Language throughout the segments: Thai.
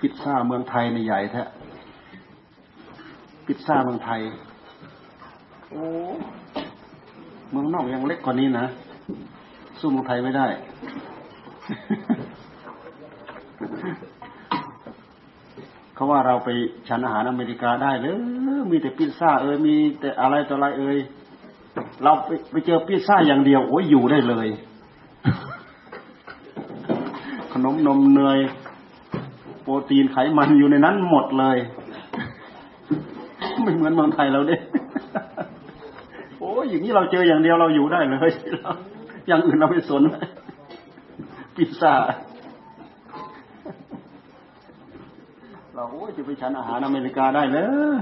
พิซซ่าเมืองไทยในใหญ่แท้พิซซ่าเมืองไทย โอ้เมืองนอกยังเล็กกว่านี้นะสู้เมืองไทยไม่ได้ เขาว่าเราไปฉันอาหารอเมริกาได้เลยมีแต่พิซซ่าเอ้ยมีแต่อะไรต่ออะไรเอ้ยเราไปไปเจอพิซซ่าอย่างเดียวโอ้ยอยู่ได้เลย ขนมนมเนย รตีนไขมันอยู่ในนั้นหมดเลยไม่เหมือนเมืองไทยเราเด้โอ้ยอย่างนี้เราเจออย่างเดียวเราอยู่ได้เลยอย่างอื่นเราไม่สนพิซซ่าเราโอ้ยจะไปฉันอาหารอเมริกาได้เลย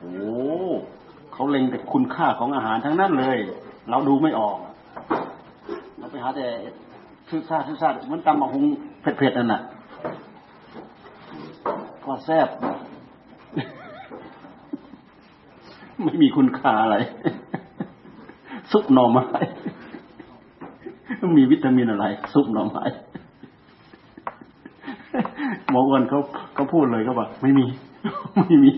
โอ้เขาเล็งแต่คุณค่าของอาหารทั้งนั้นเลย เราดูไม่ออก เราไปหาแต่ซื้อซาซื้อซามันตำมาหุงเผ็ดๆนั่นน่ะ ก็แซ่บไม่มีคุณค่าอะไรซุปหน่อไม้มีวิตามินอะไร ซุปหน่อไม้หมออ้วนเขาเขาพูดเลยเขาบอกไม่มี ไม่มี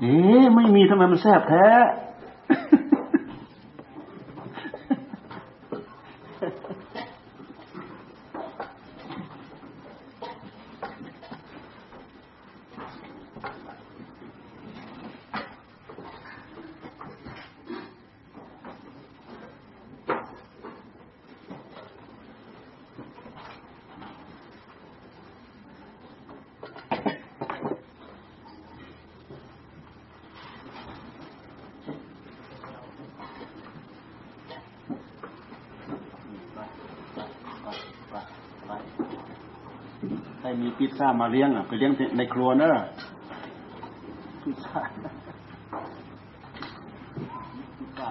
เอ๊ไม่มีทำไมมันแซ่บแท้มีพิ ซ่ามาเลี้ยงอะไปเลี้ยงในครัวเนอะพิซซ่าพิซซ่า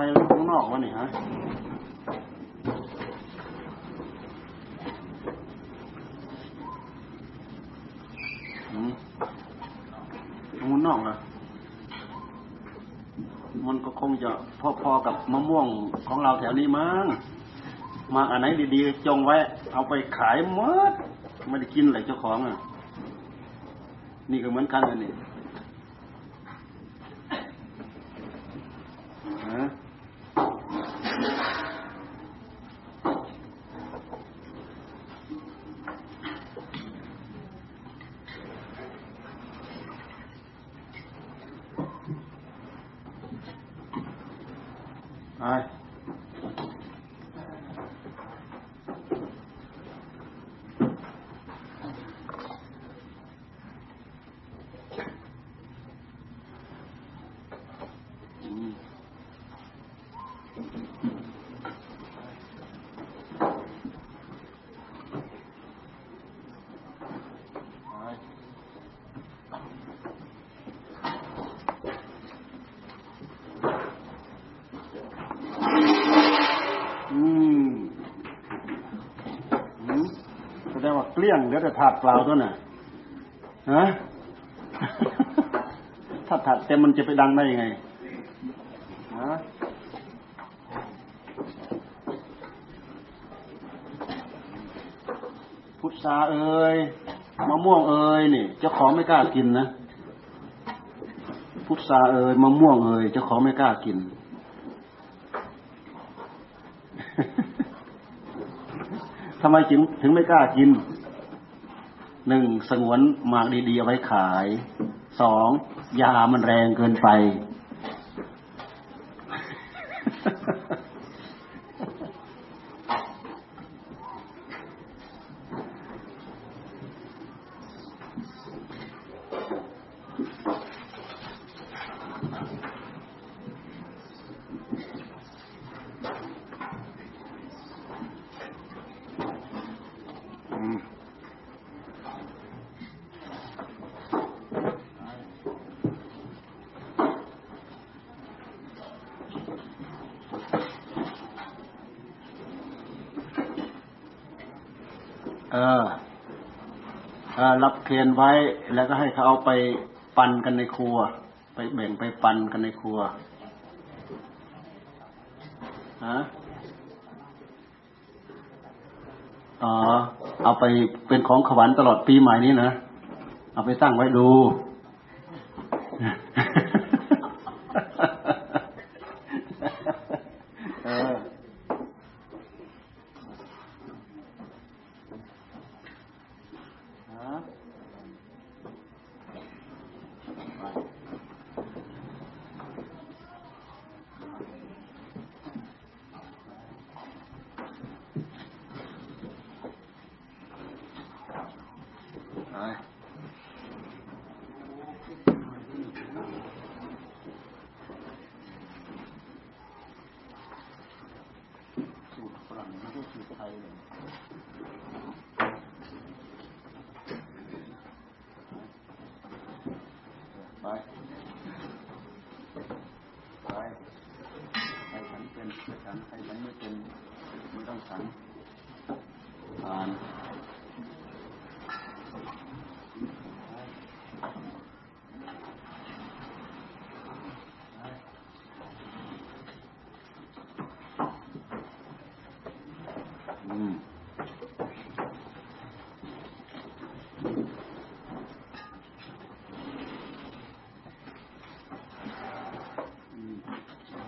ของไทยข้างนอกวะนี่ฮะมันนอกละมันก็คงจะพอๆกับมะม่วงของเราแถวนี้มั้ง มาอันไหนดีๆ จงไว้ เอาไปขายหมด ไม่ได้กินเลยเจ้าของอะ นี่ก็เหมือนกันเลยนี่ Aye. เกลี้ยงเหลือแต่ถาดเปล่าตัวน่ะฮะถ้าถาดเต็มมันจะไปดังได้ยังไงฮะพุทราเอ้ยมะม่วงเอ้ยนี่เจ้าของไม่กล้ากินนะพุทราเอ้ยมะม่วงเอ้ยเจ้าของไม่กล้ากินทำไมจึงถึงไม่กล้ากิน หนึ่งสงวนหมากดีๆเอาไว้ขายสองยามันแรงเกินไป เออเเียนไว้ แล้วก็ให้เขาเอาไปปั่นกันในครัว ไปแบ่งไปปั่นกันในครัวฮะอ๋อเอาไปเป็นของขวัญตลอดปีใหม่นี้นะ เอาไปตั้งไว้ดู เออ ฮะไปสูตรฝรั่งไม่ใช่สูตรไทยเลย ไป ไปใครฉันเป็นฉันใครฉันไม่เป็นไม่ต้องฉันผ่านอืม อืมไป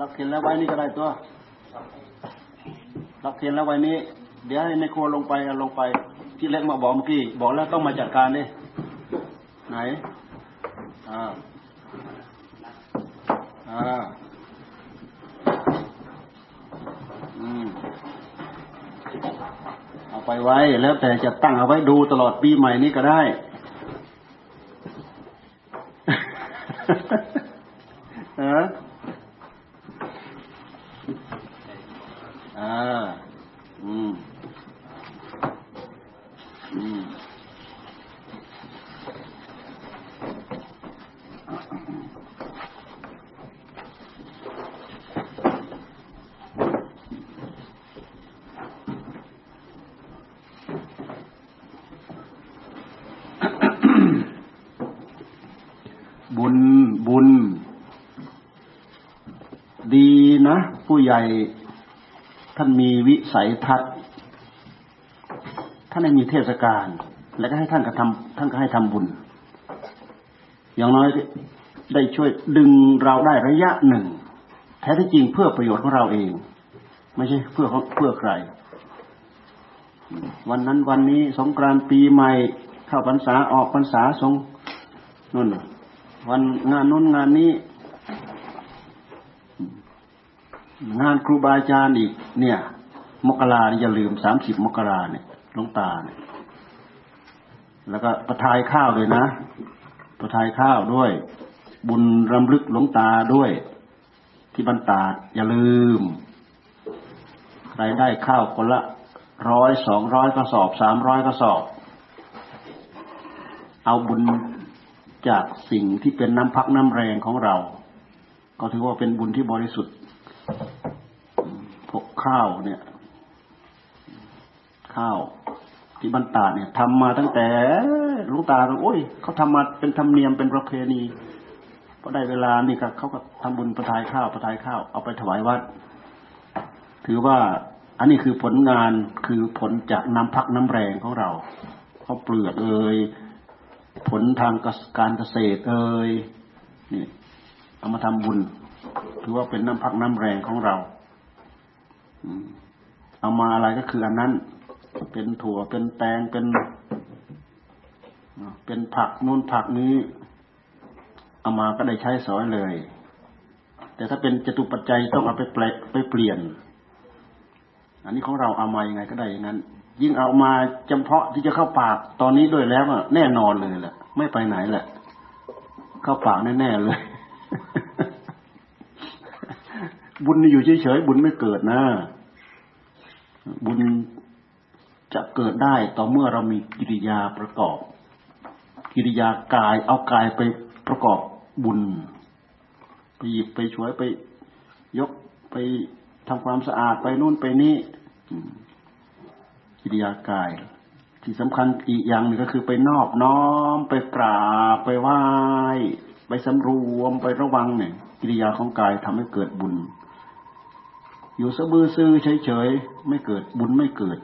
รับ เขียนแล้วไว้นี่ก็ได้ตัวรับเขียนแล้วไว้นี้ เดี๋ยวให้ในครัวลงไปลงไป ที่เล็กมาบอกเมื่อกี้บอกแล้วต้องมาจัดการดิไหน อ่า อ่า อืมเอาไปไว้แล้วแต่จะตั้งเอาไว้ดูตลอดปีใหม่นี้ก็ได้ เอออ่า อืม อืม บุญบุญ ดีนะ ผู้ใหญ่ท่านมีวิสัยทัศน์ท่านให้มีเทศกาลแล้วก็ให้ท่านกระทำท่านก็ให้ทำบุญ อย่างน้อยได้ช่วยดึงเราได้ระยะหนึ่ง แท้ที่จริงเพื่อประโยชน์ของเราเอง ไม่ใช่เพื่อเพื่อใคร วันนั้นวันนี้สงกรานต์ปีใหม่เข้าพรรษาออกพรรษาสงนู่นวันงานนู้นงานนี้ งานครูบาอาจารย์อีก เนี่ย มกรารีอย่าลืมสามสิบมกราเนี่ยหลวงตาเนี่ย แล้วก็ประทายข้าวด้วยนะ ประทายข้าวด้วย บุญรำลึกหลวงตาด้วย ที่บรรตาอย่าลืมใครได้ข้าวคนละร้อยสองร้อยกระสอบสามร้อยกระสอบ เอาบุญจากสิ่งที่เป็นน้ำพักน้ำแรงของเรา ก็ถือว่าเป็นบุญที่บริสุทธิ์ ข้าวเนี่ย ข้าวที่บรรดาเนี่ยทำมาตั้งแต่ลุงตาโอ้ยเขาทำมาเป็นธรรมเนียมเป็นประเพณีพอได้เวลานี่ก็เขาก็ทำบุญประทายข้าวประทายข้าวเอาไปถวายวัด ถือว่าอันนี้คือผลงานคือผลจากน้ำพักน้ำแรงของเราเขาเปลือกเอ่ยผลทางการเกษตรเอ่ยนี่เอามาทำบุญ ถือว่าเป็นน้ำพักน้ำแรงของเรา เอามาอะไรก็คืออันนั้น เป็นถั่วเป็นแตงเป็นเป็นผักนู่นผักนี้ เอามาก็ได้ใช้สอยเลย แต่ถ้าเป็นจตุปัจจัยต้องเอาไปแปลไปเปลี่ยน อันนี้ของเราเอามายังไงก็ได้อย่างนั้น ยิ่งเอามาจำเพาะที่จะเข้าปากตอนนี้ด้วยแล้วอะแน่นอนเลยแหละไม่ไปไหนแหละเข้าปากแน่ๆเลย บุญอยู่เฉยๆบุญไม่เกิดนะ บุญจะเกิดได้ต่อเมื่อเรามีกิริยาประกอบ กิริยากายเอากายไปประกอบบุญไปหยิบไปช่วยไปยกไปทำความสะอาดไปนู่นไปนี่กิริยากาย ที่สำคัญอีกอย่างหนึ่งก็คือไปนอบน้อม ไปกราบไปไหว้ไปสำรวมไประวังเนี่ยกิริยาของกายทำให้เกิดบุญ อยู่สะบือซื่อเฉยๆไม่เกิดบุญไม่เกิด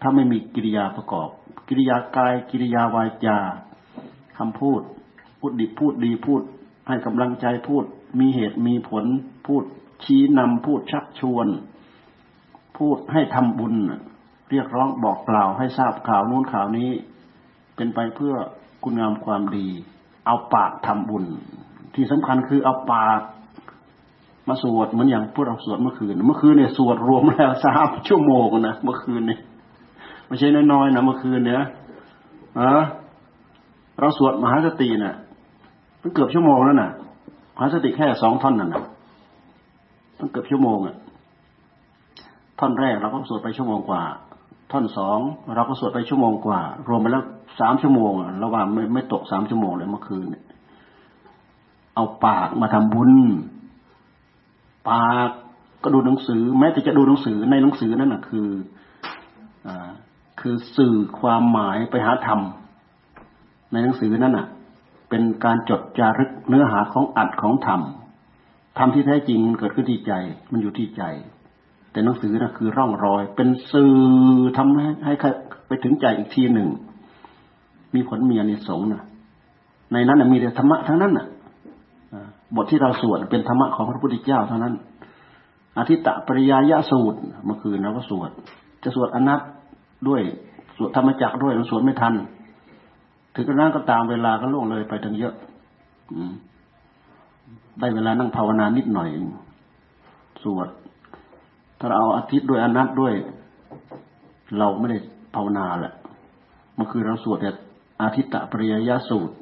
ถ้าไม่มีกิริยาประกอบ กิริยากายกิริยาวาจาคำพูด พูดดีพูดดีพูด ให้กำลังใจพูด มีเหตุมีผล พูดชี้นำพูดชักชวน พูดให้ทำบุญ เรียกร้องบอกกล่าวให้ทราบข่าวนู้นข่าวนี้ เป็นไปเพื่อคุณงามความดี เอาปากทำบุญ ที่สำคัญคือเอาปาก มาสวดเหมือนอย่างพวกเราสวดเมื่อคืน เมื่อคืนเนี่ยสวดรวมแล้วสามชั่วโมงนะเมื่อคืนเนี่ยไม่ใช่น้อยๆนะเมื่อคืนเนี่ยอะเราสวดมหาสติเนะ่ะมันเกือบชั่วโมงแล้วนะ่ะมหาสติแค่สองท่อนนั่นนะต้องเกือบชั่วโมงอะ่ะท่อนแรกเราก็สวดไปชั่วโมงกว่า ท่อนสองเราก็สวดไปชั่วโมงกว่า รวมไปแล้วสามชั่วโมงระหว่างไม่ไม่ตกสามชั่วโมงเลยเมื่อคืนเนี่ยเอาปากมาทำบุญ ปากก็ดูหนังสือ แม้แต่จะดูหนังสือในหนังสือนั่นนะคือคือสื่อความหมายไปหาธรรม ในหนังสือนั่นน่ะ เป็นการจดจารึกเนื้อหาของอัดของธรรมธรรมที่แท้จริงมันเกิดขึ้นที่ใจ มันอยู่ที่ใจ แต่หนังสือน่ะคือร่องรอย เป็นสื่อทำให้ให้ไปถึงใจอีกทีหนึ่ง มีผลมีอนิสงส์นะในนั้นมีแต่ธรรมะทั้งนั้นน่ะ บทที่เราสวดเป็นธรรมะของพระพุทธเจ้าเท่านั้นอธิตตปริยายะสูตรเมื่อคืนเราก็สวด จะสวดอนัตด้วยสวดธรรมจักด้วยมันสวดไม่ทัน ถึงกระนั้นก็ตามเวลาก็ล่วงเลยไปทั้งเยอะได้เวลานั่งภาวนานิดหน่อย สวด ถ้าเราเอาอาทิตย์ด้วยอนัตด้วย เราไม่ได้ภาวนาแหละมันคือเราสวดแต่อาทิตตปริยยสูตร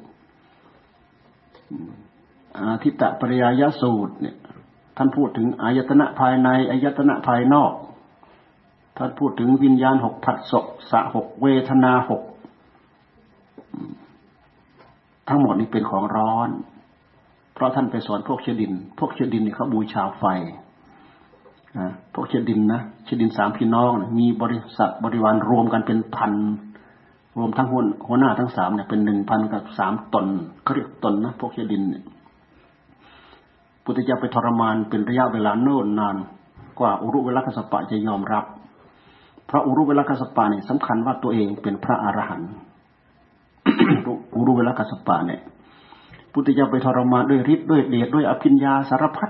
อาทิตตปริยยสูตรเนี่ยท่านพูดถึงอายตนะภายในอายตนะภายนอก ท่านพูดถึงวิญญาณหกผัสสะสะหกเวทนาหกทั้งหมดนี้เป็นของร้อน เพราะท่านไปสอนพวกเชดิน พวกเชดินนี่เขาบูชาไฟนะพวกเชดินนะเชดินสามพี่น้องมีบริษัทบริวารรวมกันเป็นพันรวมทั้งหัวหัวหน้าทั้งสามเนี่ยเป็นหนึ่งพันกับสามตนเขาเรียกตนนะพวกเชดินเนี่ย พุทธเจ้าไปทรมานเป็นระยะเวลาโน่นนาน กว่าอุรุเวลกัสปะจะยอมรับ เพราะอุรุเวลกัสปะเนี่ยสำคัญว่าตัวเองเป็นพระอรหันต์อุรุเวลกัสปะเนี่ยพุทธเจ้าไปทรมานด้วยฤทธิ์ด้วยเดชด้วยอภิญญาสารพัด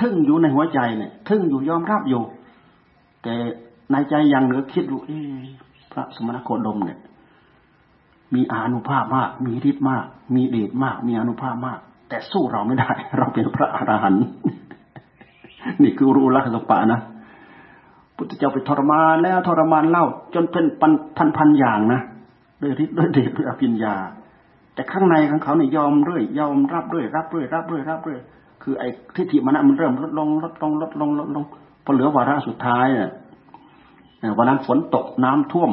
ทึ่งอยู่ในหัวใจเนี่ยทึ่งอยู่ยอมรับอยู่ แต่ในใจยังเหนือคิดดูเอพระสมณโคดมเนี่ย มีอานุภาพมาก มีฤทธิ์มาก มีเดชมาก มีอนุภาพมาก แต่สู้เราไม่ได้ เราเป็นพระอรหันต์นี่คือรู้ลักษณะนะพุทธเจ้าไปทรมานแล้วทรมานเล่า จนเป็นพันพันพันอย่างนะด้วยฤทธิ์ด้วยเดชด้วยอภิญญา แต่ข้างในของเขาเนี่ยยอมเรื่อยยอมรับเรื่อยรับเรื่อยรับเรื่อยรับเรื่อยคือไอ้ทิฏฐิมันมันเริ่มลดลงลดลงลดลงลดลงพอเหลือวาระสุดท้ายเนี่ยวันนั้นฝนตกน้ำท่วม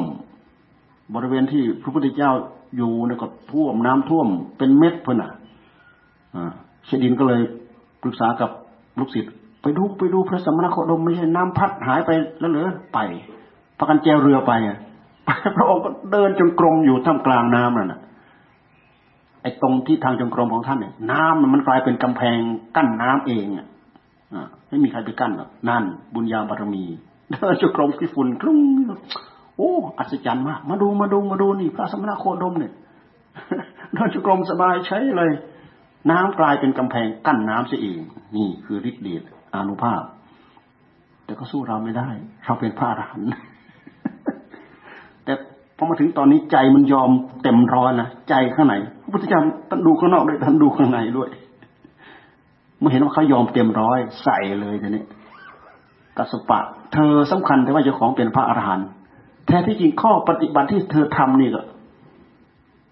บริเวณที่พระพุทธเจ้าอยู่เนี่ยก็ท่วมน้ำท่วมเป็นเม็ดเพื่อนอะ เชดินก็เลยปรึกษากับลูกศิษย์ไปดูไปดูพระสมณโคดมไม่ใช่น้ำพัดหายไปแล้วเหรอไปพากันแจวเรือไปอะพระองค์ก็เดินจงกรมอยู่ท่ามกลางน้ำนั่นแหะไอ้ตรงที่ทางจงกรมของท่านเนี่ย น้ำมันกลายเป็นกำแพงกั้นน้ำเองอะไม่มีใครไปกั้นหรอกนั่น บุญญาบารมีเดินจงกรมที่ฝุ่นกรุ้งโอ้อัศจรรย์มากมาดูมาดูมาดูนี่ พระสมณโคดมเนี่ยเดินจงกรมสบายใช้เลย น้ำกลายเป็นกำแพงกั้นน้ำเสียเอง นี่คือฤทธิ์เดชอานุภาพ แต่ก็สู้เราไม่ได้ เราเป็นพระอรหันต์แต่พอมาถึงตอนนี้ใจมันยอมเต็มร้อนนะใจข้างในพระพุทธเจ้าท่านดูข้างนอกด้วยท่านดูข้างในด้วยเมื่อเห็นว่าเขายอมเต็มร้อยใส่เลยทีนี้กัสปะ เธอสำคัญแต่ว่าเจ้าของเป็นพระอรหันต์แท้ที่จริงข้อปฏิบัติที่เธอทำนี่ก็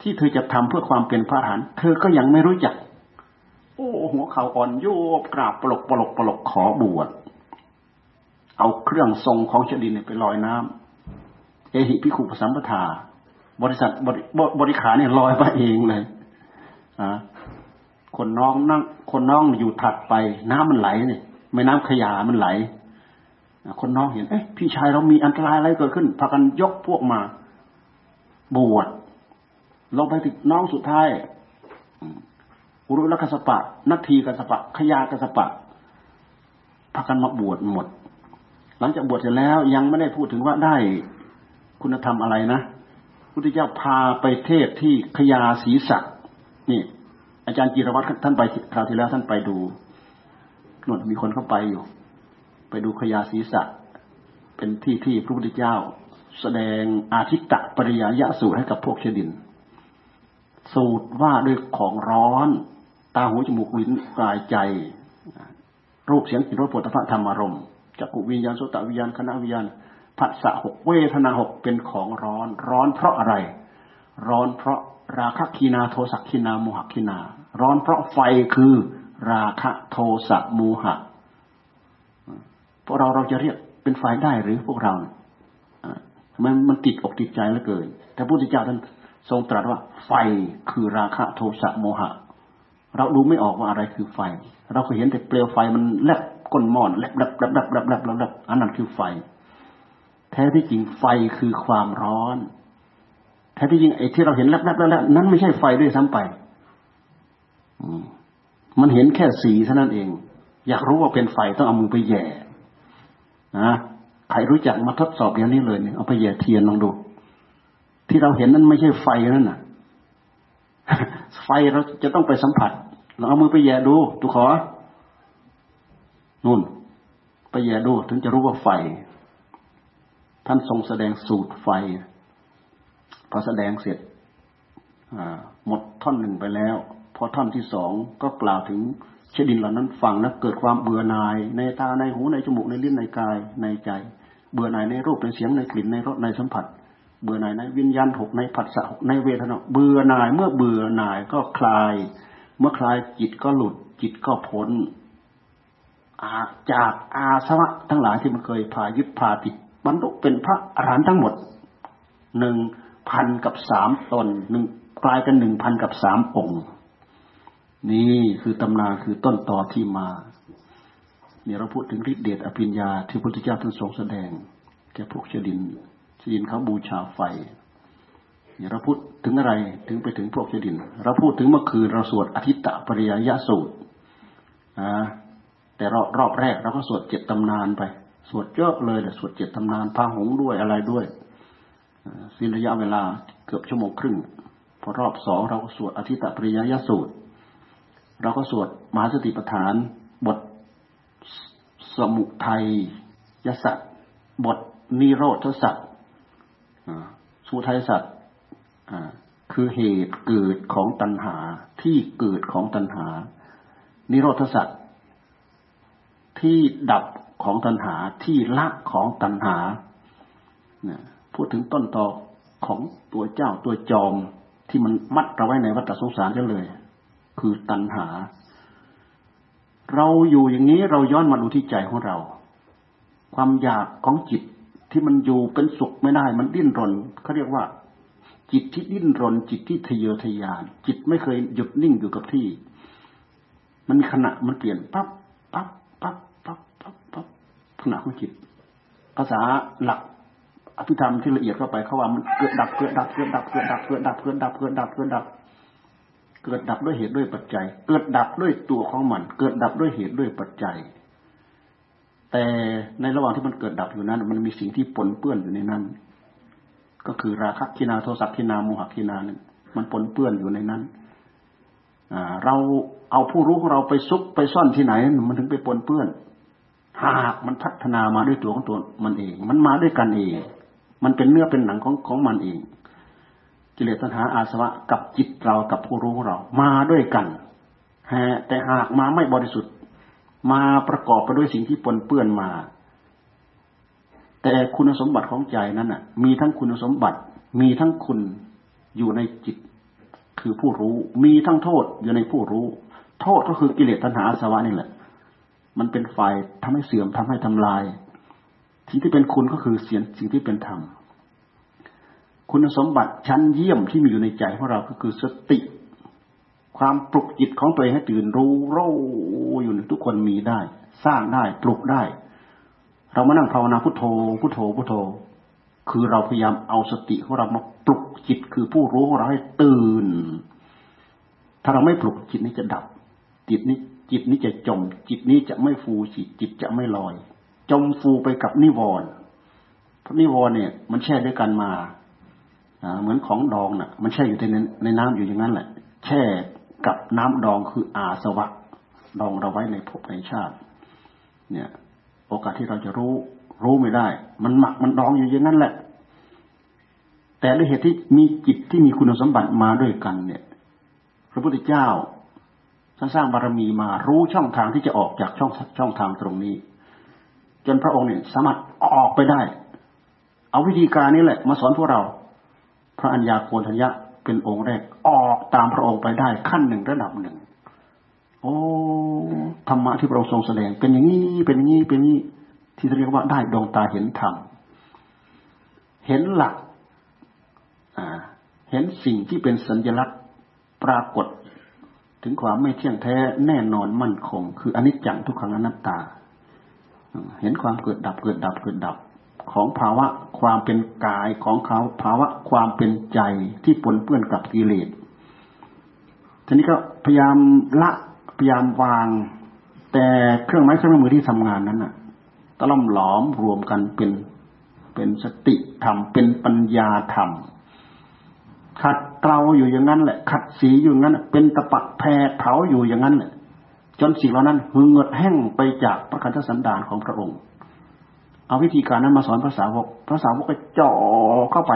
ที่เธอจะทำเพื่อความเป็นพระอรหันต์เธอก็ยังไม่รู้จัก โอ้หัวเข่าอ่อนโยบกราบปลกปลกปลกขอบวชเอาเครื่องทรงของเจดินไปลอยน้ำเอหิพิคุปสัมปทา บริษัทบริบริขาเนี่ยลอยไปเองเลยอ่าคนน้องนั่ง คนน้องอยู่ถัดไป น้ำมันไหลเนี่ยไม่น้ำขยามันไหลคนน้องเห็น เอ๊ะพี่ชายเรามีอันตรายอะไรเกิดขึ้นพากันยกพวกมา บวชลงไปถึงน้องสุดท้าย อุรุลกัสปะ นัททีกัสปะ ขยากัสปะพากันมาบวชหมด หลังจากบวชเสร็จแล้วยังไม่ได้พูดถึงว่าได้คุณธรรมอะไรนะพุทธเจ้าพาไปเทศที่ขยาศรีสักนี่ อาจารย์จิรวัตรท่านไปคราวที่แล้วท่านไปดูนวดมีคนเข้าไปอยู่ ไปดูขยาศรีสักเป็นที่ที่พระพุทธเจ้า แสดงอาทิตตะปริยายะสูตรให้กับพวกเชดิน สูตรว่าด้วยของร้อน ตาหูจมูกลิ้นกายใจ รูปเสียงกลิ่นรสผลิตภัณฑ์ธรรมอารมณ์จักรวิญญาณโสตวิญญาณคณะวิญญาณผัสสะหกเวทนาหกเป็นของร้อน ร้อนเพราะอะไร ร้อนเพราะราคะคีนาโทสักคีนาโมหคีนา ร้อนเพราะไฟคือราคะโทสะโมหะพวกเราเราจะเรียกเป็นไฟได้หรือพวกเราทำไมมันติดอกติดใจเหลือเกิน แต่พระพุทธเจ้าท่านทรงตรัสว่าไฟคือราคะโทสะโมหะ เราดูไม่ออกว่าอะไรคือไฟ เราเคยเห็นแต่เปลวไฟมันแลบก้นหม้อนแลบแลบแลบแลบแลบแลบแลบอันนั้นคือไฟ แท้ที่จริงไฟคือความร้อน แท้ที่จริงไอ้ที่เราเห็นแลบแลบแลบนั้นไม่ใช่ไฟด้วยซ้ำไปมันเห็นแค่สีเท่านั้นเอง อยากรู้ว่าเป็นไฟต้องเอามือไปแย่นะใครรู้จักมาทดสอบอย่างนี้เลยเนี่ยเอาไปแย่เทียนลองดู ที่เราเห็นนั้นไม่ใช่ไฟนั่นน่ะ ไฟเราจะต้องไปสัมผัส เราเอามือไปแย่ดูตุขอนู่น ไปแย่ดูถึงจะรู้ว่าไฟ ท่านทรงแสดงสูตรไฟ พอแสดงเสร็จหมดท่อนหนึ่งไปแล้ว พอท่อนที่สองก็กล่าวถึงเชดินเหล่านั้นฟังแล้วเกิดความเบื่อหน่าย ในตาในหูในจมูกในลิ้นในกายในใจ เบื่อหน่ายในรูปในเสียงในกลิ่นในรสในสัมผัส เบื่อหน่ายในวิญญาณหกในผัสสะหกในเวทนาเบื่อหน่ายเมื่อเบื่อหน่ายก็คลาย เมื่อคลายจิตก็หลุด จิตก็พ้นอาจากอาสวะทั้งหลายที่มันเคยพายึดพาติดบรรลุเป็นพระอรหันต์ทั้งหมดหนึ่งพันกับสามตนหนึ่งกลายเป็นหนึ่งพันกับสามองค์ นี่คือตำนานคือต้นต่อที่มาเนี่ยเราพูดถึงฤทธิเดชอภิญญาที่พุทธเจ้าท่านทรงแสดง แก่พวกเชดินเชดินเขาบูชาไฟ เราพูดถึงอะไรถึงไปถึงพวกเชดิน เราพูดถึงเมื่อคืนเราสวดอธิตตปริยยสูตรอ่าแต่รอบรอบแรกเราก็สวดเจ็ดตำนานไป สวดเยอะเลยแต่สวดเจ็ดตำนานพาหงด้วยอะไรด้วยสิ้นระยะเวลาเกือบชั่วโมงครึ่งพอรอบสองเราก็สวดอธิตตปริยยสูตร เราก็สวดมหาสติปัฏฐาน บทสมุทัยยศัตบทนิโรธสัตสมุทัยสัต คือเหตุเกิดของตัณหา ที่เกิดของตัณหา นิโรธสัตว์ที่ดับของตัณหาที่ละของตัณหาพูดถึงต้นตอของตัวเจ้าตัวจอมที่มันมัดเราไว้ในวัฏสงสารกันเลย คือตัณหา เราอยู่อย่างนี้เราย้อนมาดูที่ใจของเรา ความอยากของจิตที่มันอยู่เป็นสุขไม่ได้ มันดิ้นรนเขาเรียกว่า จิตที่ดิ้นรน จิตที่ทะเยอทะยาน จิตไม่เคยหยุดนิ่งอยู่กับที่ มันมีขณะมันเปลี่ยนปั๊บปั๊บปั๊บปั๊บปั๊บปั๊บขณะของจิต ภาษาหลักอภิธรรมที่ละเอียดเข้าไปเขาว่ามันเกิดดับเกิดดับเกิดดับเกิดดับเกิดดับเกิดดับเกิดดับเกิดดับ เกิดดับด้วยเหตุด้วยปัจจัย เกิดดับด้วยตัวของมัน เกิดดับด้วยเหตุด้วยปัจจัย แต่ในระหว่างที่มันเกิดดับอยู่นั้น มันมีสิ่งที่ปนเปื้อนอยู่ในนั้น ก็คือราคะกินาโทสักกินาโมหกินาเนี่ยมันปนเปื้อนอยู่ในนั้นเราเอาผู้รู้ของเราไปซุกไปซ่อนที่ไหน มันถึงไปปนเปื้อน หากมันพัฒนามาด้วยตัวของตัวมันเอง มันมาด้วยกันเอง มันเป็นเนื้อเป็นหนังของของมันเอง กิเลสตัณหาอาสวะกับจิตเรากับผู้รู้เรา มาด้วยกันฮะแต่หากมาไม่บริสุทธิ์ มาประกอบไปด้วยสิ่งที่ปนเปื้อนมา แต่คุณสมบัติของใจนั้นน่ะ มีทั้งคุณสมบัติ มีทั้งคุณอยู่ในจิต คือผู้รู้ มีทั้งโทษอยู่ในผู้รู้ โทษก็คือกิเลสตัณหาอสวะนี่แหละ มันเป็นไฟทำให้เสื่อมทำให้ทำลาย สิ่งที่เป็นคุณก็คือเสียงสิ่งที่เป็นธรรมคุณสมบัติชั้นเยี่ยมที่มีอยู่ในใจของเราก็คือสติ ความปลุกจิตของตัวเองให้ตื่นรู้รู้อยู่ทุกคนมีได้ สร้างได้ปลุกได้ เรามานั่งภาวนาพุทโธพุทโธพุทโธ คือเราพยายามเอาสติของเรามาปลุกจิตคือผู้รู้ของเราให้ตื่น ถ้าเราไม่ปลุกจิตนี้จะดับ จิตนี้จิตนี้จะจม จิตนี้จะไม่ฟูจิตจิตจะไม่ลอย จมฟูไปกับนิวรณ์เพราะนิวรณ์เนี่ย มันแช่ด้วยกันมาเหมือนของดองน่ะ มันแช่อยู่ในในน้ำอยู่อย่างนั้นแหละ แช่กับน้ำดองคืออาสวะ ดองเราไว้ในภพในชาติ เนี่ย โอกาสที่เราจะรู้ รู้ไม่ได้ มันหมักมันดองอยู่อย่างนั้นแหละ แต่ด้วยเหตุที่มีจิตที่มีคุณสมบัติมาด้วยกันเนี่ย พระพุทธเจ้าท่านสร้างบารมีมารู้ช่องทางที่จะออกจากช่องช่องทางตรงนี้ จนพระองค์เนี่ยสามารถออกไปได้ เอาวิธีการนี้แหละ มาสอนพวกเรา พระอัญญาโกณทัญญะเป็นองค์แรกออกตามพระองค์ไปได้ขั้นหนึ่งระดับหนึ่ง โอ้ธรรมะที่พระองค์ทรงแสดง เป็นอย่างนี้เป็นอย่างนี้เป็นนี้ที่เรียกว่าได้ดวงตาเห็นธรรมเห็นหลักเห็นสิ่งที่เป็นสัญลักษณ์ปรากฏ ถึงความไม่เที่ยงแท้แน่นอนมั่นคง คืออนิจจังทุกขังอนัตตา เห็นความเกิดดับเกิดดับเกิดดับ ของภาวะความเป็นกายของเขาภาวะความเป็นใจที่ปนเปื้อนกับกิเลสทีนี้ก็พยายามละ พยายามวาง แต่เครื่องไม้เครื่องมือที่ทำงานนั้นน่ะตล่อมหลอมรวมกันเป็นเป็นสติธรรมเป็นปัญญาธรรมขัดเกลาอยู่อย่างนั้นแหละ ขัดสีอยู่อย่างนั้นเป็นตะปักแพรเผาอยู่อย่างนั้นแหละจนสิ่งเหล่านั้นหึงเงดแห้งไปจากพระคันธสันดานของพระองค์ เอาวิธีการนั้นมาสอนภาษาวกภาษาวกก็จ่อเข้าไป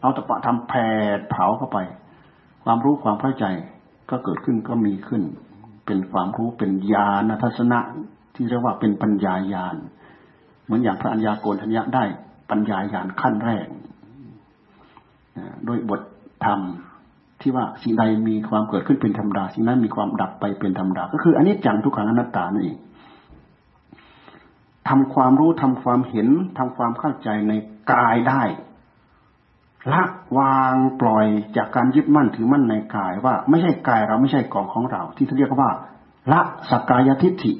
เอาตะปะทำแผดเผาเข้าไป ความรู้ความเข้าใจก็เกิดขึ้นก็มีขึ้น เป็นความรู้เป็นญาณทัศนะที่เรียกว่าเป็นปัญญาญาณเหมือนอย่างพระัญญาโกณทัญญาได้ปัญญาญาณขั้นแรกโดยบทธรรมที่ว่าสิ่งใดมีความเกิดขึ้นเป็นธรรมดาสิ่งนั้นมีความดับไปเป็นธรรมดา ก็คืออันนี้จังทุกขังอนัตตานั่นเองทำความรู้ทำความเห็นทำความเข้าใจในกายได้ ละวางปล่อยจากการยึดมั่นถือมั่นในกายว่าไม่ใช่กายเราไม่ใช่กองของเรา ที่เขาเรียกว่า ละสกกายทิฏฐิ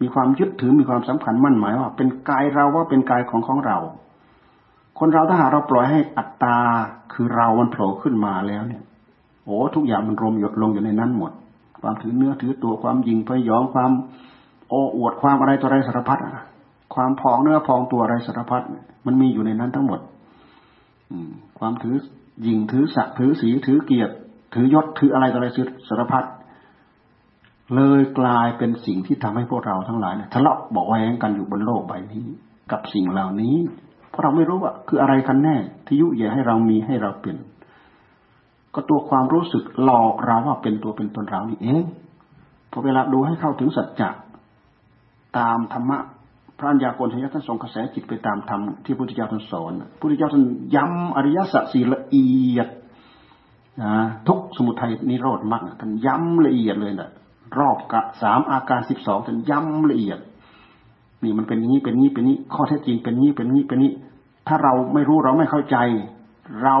มีความยึดถือมีความสำคัญมั่นหมายว่า เป็นกายเราว่าเป็นกายของของเรา คนเราถ้าหากเราปล่อยให้อัตตาคือเรามันโผล่ขึ้นมาแล้วเนี่ยโอ้ทุกอย่างมันรวมหยดลงอยู่ในนั้นหมด ความถือเนื้อถือตัวความยิงพยองความโอ้อวดความอะไรต่ออะไรสารพัดความพองเนื้อพองตัวอะไรสารพัดมันมีอยู่ในนั้นทั้งหมด ความถือยิงถือสักถือสีถือเกียรติ ถือยศถืออะไรต่ออะไรสารพัดเลยกลายเป็นสิ่งที่ทำให้พวกเราทั้งหลายเนี่ยทะเลาะบอกแว้งกันอยู่บนโลกใบนี้ กับสิ่งเหล่านี้ เพราะเราไม่รู้ว่าคืออะไรกันแน่ ที่ยุแย่ให้เรามีให้เราเป็น ก็ตัวความรู้สึกหลอกเราว่าเป็นตัวเป็นตนเรานี่เองพอเวลาดูให้เข้าถึงสัจจะตามธรรมะ พระัญญาโกณทัญญาท่านทรงกระแสจิตไปตามธรรมที่พระพุทธเจ้าท่านสอนพระพุทธเจ้าท่านย้ำอริยสัจสี่ละเอียดนะทุกสมุทัยนิโรธมรรคท่านย้ำละเอียดเลยนะรอบกะสามอาการสิบสองท่านย้ำละเอียด นี่มันเป็นนี้เป็นนี้เป็นนี้ ข้อเท็จจริงเป็นนี้เป็นนี้เป็นนี้ ถ้าเราไม่รู้เราไม่เข้าใจ เรา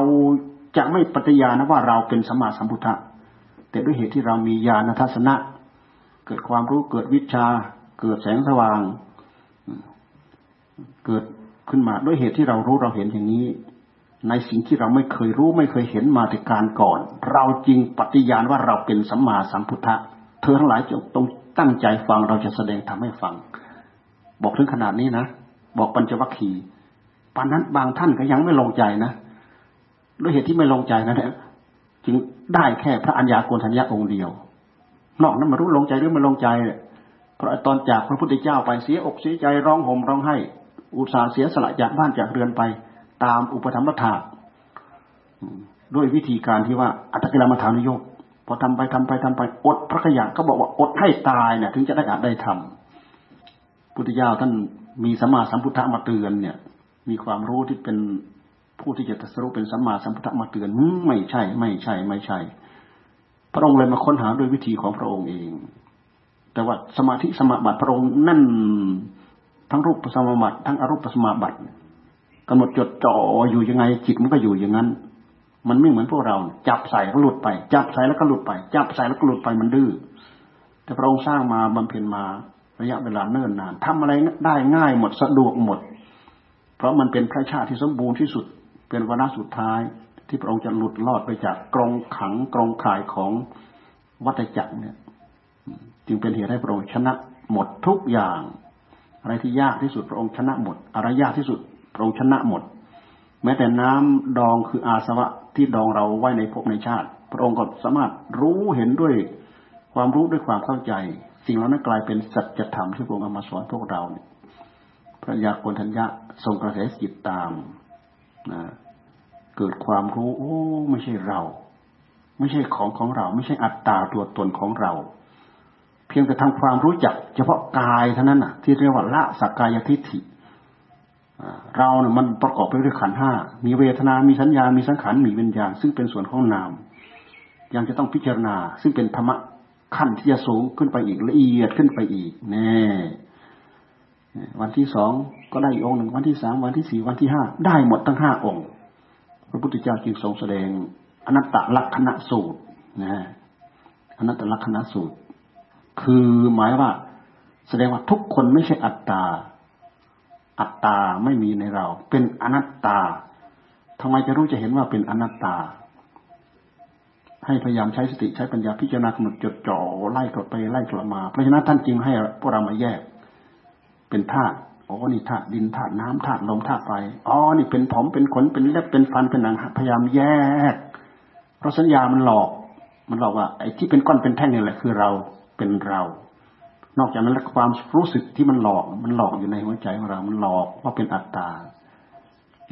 จะไม่ปฏิญาณว่าเราเป็นสมมาสัมพุทธะแต่ด้วยเหตุที่เรามีญาณทัศนะ เกิดความรู้เกิดวิชา เกิดแสงสว่าง เกิดขึ้นมาด้วยเหตุที่เรารู้เราเห็นอย่างนี้ ในสิ่งที่เราไม่เคยรู้ไม่เคยเห็นมาแต่การก่อน เราจริงปฏิญาณว่าเราเป็นสัมมาสัมพุทธะเธอทั้งหลายจงต้องตั้งใจฟังเราจะแสดงทำให้ฟัง บอกถึงขนาดนี้นะ บอกปัญจวัคคีย์ปานนั้นบางท่านก็ยังไม่ลงใจนะด้วยเหตุที่ไม่ลงใจนะเนี่ยจึงได้แค่พระอัญญาโกณทัญญาองค์เดียวนอกนั้นมารู้ลงใจหรือไม่ลงใจเพราะตอนจากพระพุทธเจ้าไปเสียอกเสียใจร้องห่มร้องไห้ อุตส่าห์เสียสละจากบ้านจากเรือนไป ตามอุปธรรมถาด้วยวิธีการที่ว่าอัตกิลมัฐานโยกพอทำไปทำไปทำไปอดพระขยะก็บอกว่าอดให้ตายเนี่ยถึงจะได้อาจได้ทำพุทธเจ้าท่านมีสัมมาสัมพุทธะมาเตือนเนี่ย มีความรู้ที่เป็นผู้ที่จะตรัสรู้เป็นสัมมาสัมพุทธะมาเตือนไม่ใช่ ไม่ใช่ ไม่ใช่ พระองค์เลยมาค้นหาด้วยวิธีของพระองค์เอง แต่ว่าสมาธิสมาบัติพระองค์นั่น ทั้งรูปสมบัติทั้งอรูปสมาบัติกำหนดจดจ่ออยู่ยังไง จิตมันก็อยู่อย่างนั้น มันไม่เหมือนพวกเรา จับใส่ก็หลุดไป จับใส่แล้วก็หลุดไป จับใส่แล้วก็หลุดไปมันดื้อแต่พระองค์สร้างมาบำเพ็ญมาระยะเวลาเนิ่นนานทำอะไรได้ง่ายหมดสะดวกหมด เพราะมันเป็นพระชาติที่สมบูรณ์ที่สุด เป็นวาระสุดท้าย ที่พระองค์จะหลุดลอดไปจากกรงขังกรงข่ายของวัฏจักรเนี่ย จึงเป็นเหตุให้พระองค์ชนะหมดทุกอย่าง อะไรที่ยากที่สุดพระองค์ชนะหมด อะไรยากที่สุดพระองค์ชนะหมด แม้แต่น้ำดองคืออาสวะที่ดองเราไว้ในภพในชาติ พระองค์ก็สามารถรู้เห็นด้วยความรู้ด้วยความเข้าใจ สิ่งเหล่านั้นกลายเป็นสัจธรรมที่พระองค์เอามาสอนพวกเราเนี่ยพระยาโกนทัญญะทรงกระแสจิตตามนะเกิดความรู้ โอ้ ไม่ใช่เรา ไม่ใช่ของของเรา ไม่ใช่อัตตาตัวตนของเรา เพียงแต่ทำความรู้จัก เฉพาะกายเท่านั้นน่ะ ที่เรียกว่าละสักกายทิฏฐิเราเนี่ยมันประกอบไปด้วยขันห้ามีเวทนา มีสัญญา มีสังขาร มีวิญญาณ ซึ่งเป็นส่วนของนาม ยังจะต้องพิจารณา ซึ่งเป็นธรรมะขั้นที่จะสูงขึ้นไปอีกละเอียดขึ้นไปอีกแน่วันที่สองก็ได้อีกองหนึ่งวันที่สามวันที่สี่วันที่ห้าได้หมดทั้งห้าองค์ พระพุทธเจ้าจึงทรงแสดงอนัตตลักษณะสูตรนะอนัตตลักษณะสูตร คือหมายว่า แสดงว่าทุกคนไม่ใช่อัตตา อัตตาไม่มีในเรา เป็นอนัตตาทำไมจะรู้จะเห็นว่าเป็นอนัตตา ให้พยายามใช้สติใช้ปัญญาพิจารณากำหนดจดจ่อไล่กลับไปไล่กลับมาเพราะฉะนั้นท่านจึงให้พวกเรามาแยก เป็นธาตุอ๋อนี่ธาตุดินธาตุน้ำธาตุลมธาตุไฟอ๋อนี่เป็นผมเป็นขนเป็นเล็บเป็นฟันเป็นหนังพยายามแยก เพราะสัญญามันหลอก มันหลอกว่าไอ้ที่เป็นก้อนเป็นแท่งนี่แหละคือเรา เป็นเรา นอกจากนั้นแล้วความรู้สึกที่มันหลอก มันหลอกอยู่ในหัวใจของเรา มันหลอกว่าเป็นอัตตา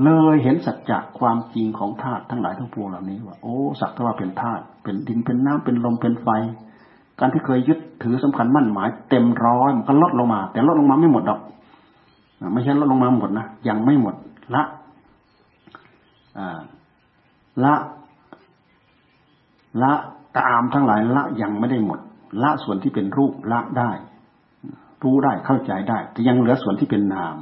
เลยเห็นสัจจะความจริงของธาตุทั้งหลายทั้งปวงเหล่านี้ว่าโอ้สักแต่ว่าเป็นธาตุเป็นดินเป็นน้ำเป็นลมเป็นไฟ การที่เคยยึดถือสำคัญมั่นหมาย เต็มร้อยมันก็ลดลงมา แต่ลดลงมาไม่หมดดอกไม่ใช่ลดลงมาหมดนะยังไม่หมดละละละตามทั้งหลายละยังไม่ได้หมด ละส่วนที่เป็นรูปละได้ รู้ได้เข้าใจได้ แต่ยังเหลือส่วนที่เป็นนาม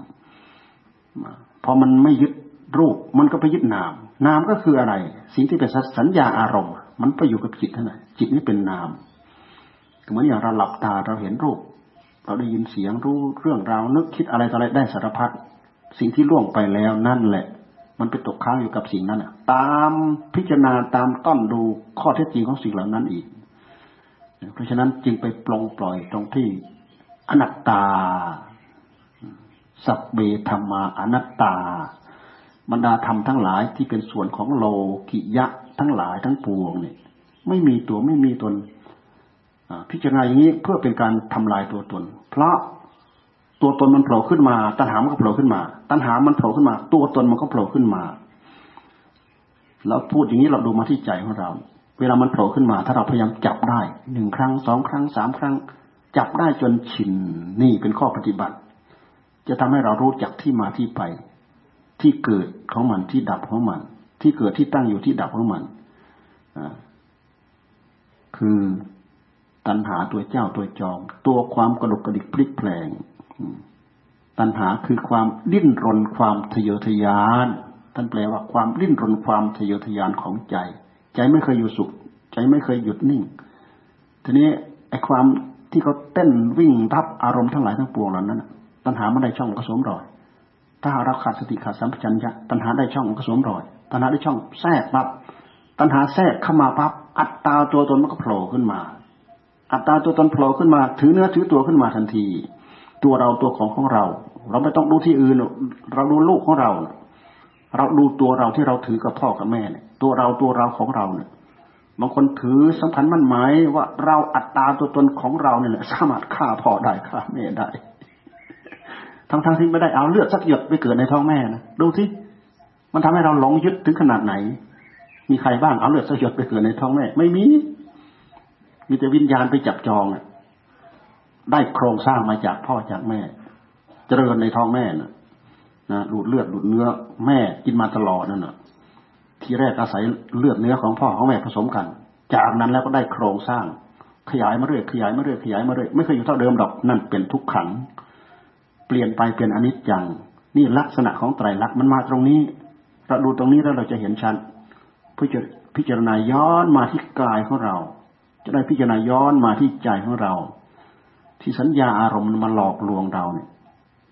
พอมันไม่ยึดรูป มันก็ไปยึดนาม นามก็คืออะไร สิ่งที่เป็นสัญญาอารมณ์ มันไปอยู่กับจิตเท่านั้นจิตนี้เป็นนามเหมือนอย่างเราหลับตาเราเห็นรูป เราได้ยินเสียงรู้เรื่องราวนึกคิดอะไรต่ออะไรได้สารพัดสิ่งที่ล่วงไปแล้วนั่นแหละ มันไปตกค้างอยู่กับสิ่งนั้นตามพิจารณาตามต้นดูข้อเท็จจริงของสิ่งเหล่านั้นอีก เพราะฉะนั้นจึงไปปลงปล่อยตรงที่อนัตตา สัพเบธรรมาอนัตตา บรรดาธรรมทั้งหลายที่เป็นส่วนของโลกิยะทั้งหลายทั้งปวงเนี่ยไม่มีตัวไม่มีตนพิจารณาอย่างนี้เพื่อเป็นการทำลายตัวตน เพราะตัวตนมันโผล่ขึ้นมา ตัณหามันก็โผล่ขึ้นมา ตัณหามันโผล่ขึ้นมา ตัวตนมันก็โผล่ขึ้นมา แล้วพูดอย่างนี้เราดูมาที่ใจของเรา เวลามันโผล่ขึ้นมา ถ้าเราพยายามจับได้หนึ่งครั้งสองครั้งสามครั้ง จับได้จนชินนี่เป็นข้อปฏิบัติ จะทำให้เรารู้จักที่มาที่ไป ที่เกิดของมันที่ดับของมัน ที่เกิดที่ตั้งอยู่ที่ดับของมันคือตัณหาตัวเจ้าตัวจอมตัวความกระดุกกระดิกพลิกแปลงตัณหาคือความดิ้นรนความทะเยอทะยาน ท่านแปลว่าความดิ้นรนความทะเยอทะยานของใจ ใจไม่เคยอยู่สุข ใจไม่เคยหยุดนิ่ง ทีนี้ไอ้ความที่เขาเต้นวิ่งรับอารมณ์ทั้งหลายทั้งปวงเหล่านั้นตัณหาไม่ได้ช่องก็สวมรอย ถ้าเราขาดสติขาดสัมปชัญญะตัณหาได้ช่องก็สวมรอย ตัณหาได้ช่องแทรกปั๊บตัณหาแทรกเข้ามาปั๊บอัตตาตัวตนมันก็โผล่ขึ้นมา อัตตาตัวตนโผล่ขึ้นมา ถือเนื้อถือตัวขึ้นมาทันที ตัวเราตัวของของเรา เราไม่ต้องดูที่อื่น เราดูลูกของเรา เราดูตัวเราที่เราถือกับพ่อกับแม่เนี่ย ตัวเราตัวเราของเราเนี่ยบางคนถือสำคัญมั่นหมายว่าเราอัตตาตัวตนของเราเนี่ยสามารถฆ่าพ่อได้ฆ่าแม่ได้ทั้งทั้งที่ไม่ได้เอาเลือดสักหยดไปเกิดในท้องแม่นะดูสิมันทำให้เราหลงยึดถึงขนาดไหน มีใครบ้างเอาเลือดสักหยดไปเกิดในท้องแม่ ไม่มี มีแต่วิญญาณไปจับจองอะได้โครงสร้างมาจากพ่อจากแม่ เจริญในท้องแม่น่ะ นะดูดเลือดดูดเนื้อ แม่กินมาตลอดนั่นน่ะ ทีแรกอาศัยเลือดเนื้อของพ่อของแม่ผสมกัน จากนั้นแล้วก็ได้โครงสร้าง ขยายมาเรื่อยขยายมาเรื่อยขยายมาเรื่อยไม่เคยอยู่เท่าเดิมดอกนั่นเป็นทุกขัง เปลี่ยนไปเป็นอนิจจัง นี่ลักษณะของไตรลักษณ์มันมาตรงนี้ เราดูตรงนี้แล้วเราจะเห็นชัดพิจารณาย้อนมาที่กายของเรา จะได้พิจารณาย้อนมาที่ใจของเรา ที่สัญญาอารมณ์มันหลอกลวงเราเนี่ย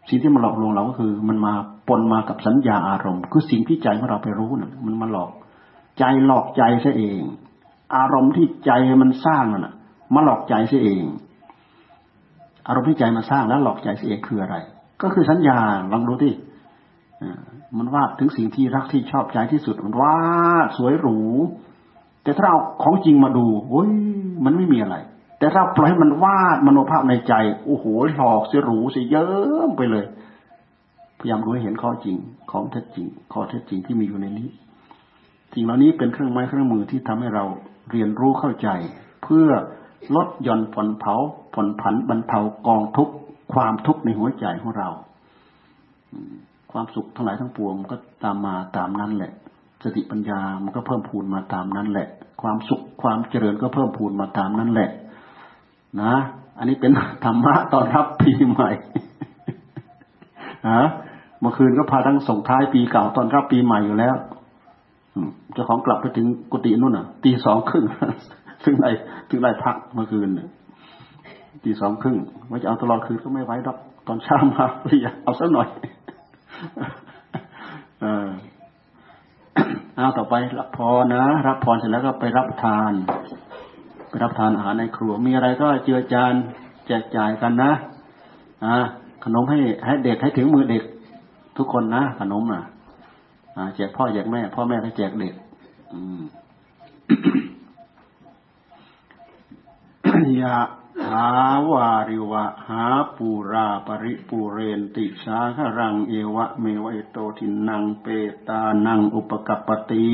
สิ่งที่มันหลอกลวงเราก็คือ มันมาปนมากับสัญญาอารมณ์ คือสิ่งที่ใจของเราไปรู้น่ะ มันมาหลอก ใจหลอกใจซะเอง อารมณ์ที่ใจมันสร้างน่ะมาหลอกใจซะเอง อารมณ์ที่ใจมาสร้างแล้วหลอกใจซะเองคืออะไร ก็คือสัญญาลองดูที่มันวาดถึงสิ่งที่รักที่ชอบใจที่สุดมันวาดสวยหรู แต่ถ้าเราของจริงมาดูโอ้ยมันไม่มีอะไร แต่ถ้าปล่อยให้มันวาดมโนภาพในใจ โอ้โหหลอกเสียหรูเสียเยิ้มไปเลย พยายามดูให้เห็นข้อจริงของแท้จริง ข้อแท้จริงที่มีอยู่ในนี้สิ่งเหล่านี้เป็นเครื่องไม้เครื่องมือที่ทำให้เราเรียนรู้เข้าใจ เพื่อลดหย่อนผ่อนเผาผ่อนผันบรรเทากองทุกข์ความทุกข์ในหัวใจของเรา ความสุขทั้งหลายทั้งปวงก็ตามมาตามนั้นแหละ สติปัญญามันก็เพิ่มพูนมาตามนั้นแหละ ความสุขความเจริญก็เพิ่มพูนมาตามนั้นแหละ นะ อันนี้เป็นธรรมะตอนรับปีใหม่ฮะเมื่อคืนก็พาทั้งส่งท้ายปีเก่าตอนรับปีใหม่อยู่แล้วเจ้าของกลับไปถึงกุฏินู่นอะตีสองครึ่งถึงไรถึงไรพักเมื่อคืนตีสองครึ่งว่าจะเอาตลอดคืนก็ไม่ไหวดอกตอนเช้ามาเรียเอาสักหน่อยเออเอาต่อไปรับพรนะ รับพรเสร็จแล้วก็ไปรับทาน รับทานอาหารในครัว มีอะไรก็เจือจานแจกจ่ายกันนะอ่าขนมให้ให้เด็กให้ถึงมือเด็กทุกคนนะขนมอะแจกพ่อแจกแม่ พ่อแม่ก็แจกเด็ก อืมยะหาวาริวะหาปูราปริปูเรนติสาครังเอวะเมวะโตทินังเปตานังอุปกัปติ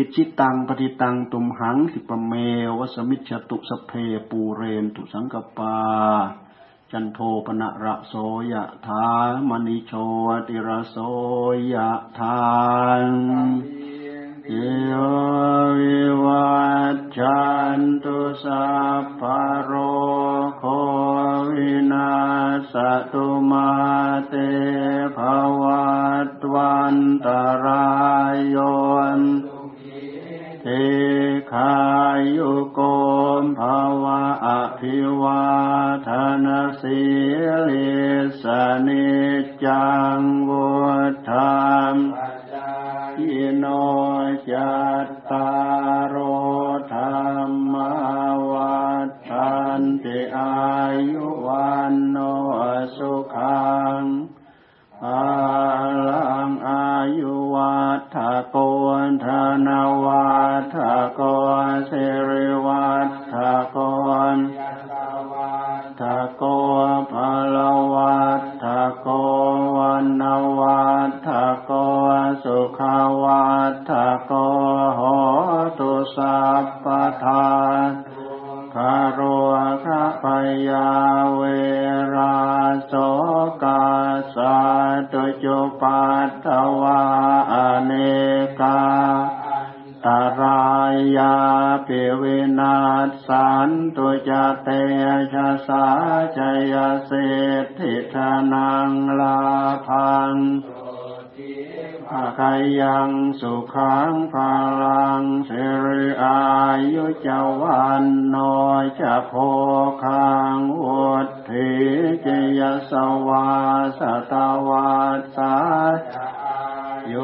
อิชิตังปฏิตังตุมหังสิปเมวสมิจตุสเพปูเรนตุสังกปา จันโทปนะระโสยะธามณิโชติระโสยะธานเยวิวัจจันตุสัพพโรโควินาสตุมาเตภวัตวันตรายโยน ขายุโกมภาวะอภิวาทนาสีลิสนิจังวุฒามยิโนจัตตา คายังสุขังภาลังเสริอายุจวันโนจะโพคังวุฒิจยสวาสตวาสาโย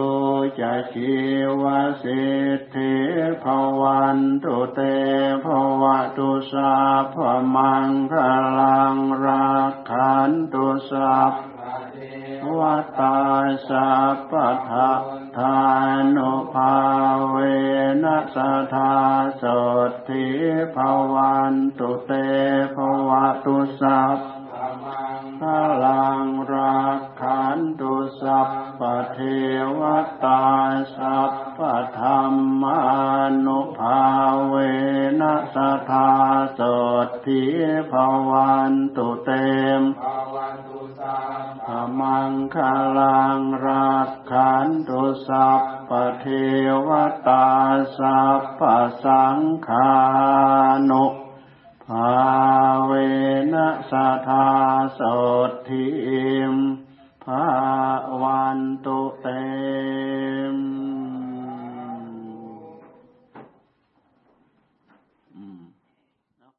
จะชีวสิทธิภวันตุเตภวตุสาพมังคลังรักขันตุสัพ วัตตาสัพพะทานุภาเวนัสธาสดทิภวันตุเตภวตุสัพพลังรักขันตุสัพพเทวตาสัพพธรรมานุภาเวนัสธาสดทิภวันตุเตม อมังคลังรักขันตุสัพพเทวตาสัพพสังคานุภาเวนะสัทาสดทิมภาวันตุเตม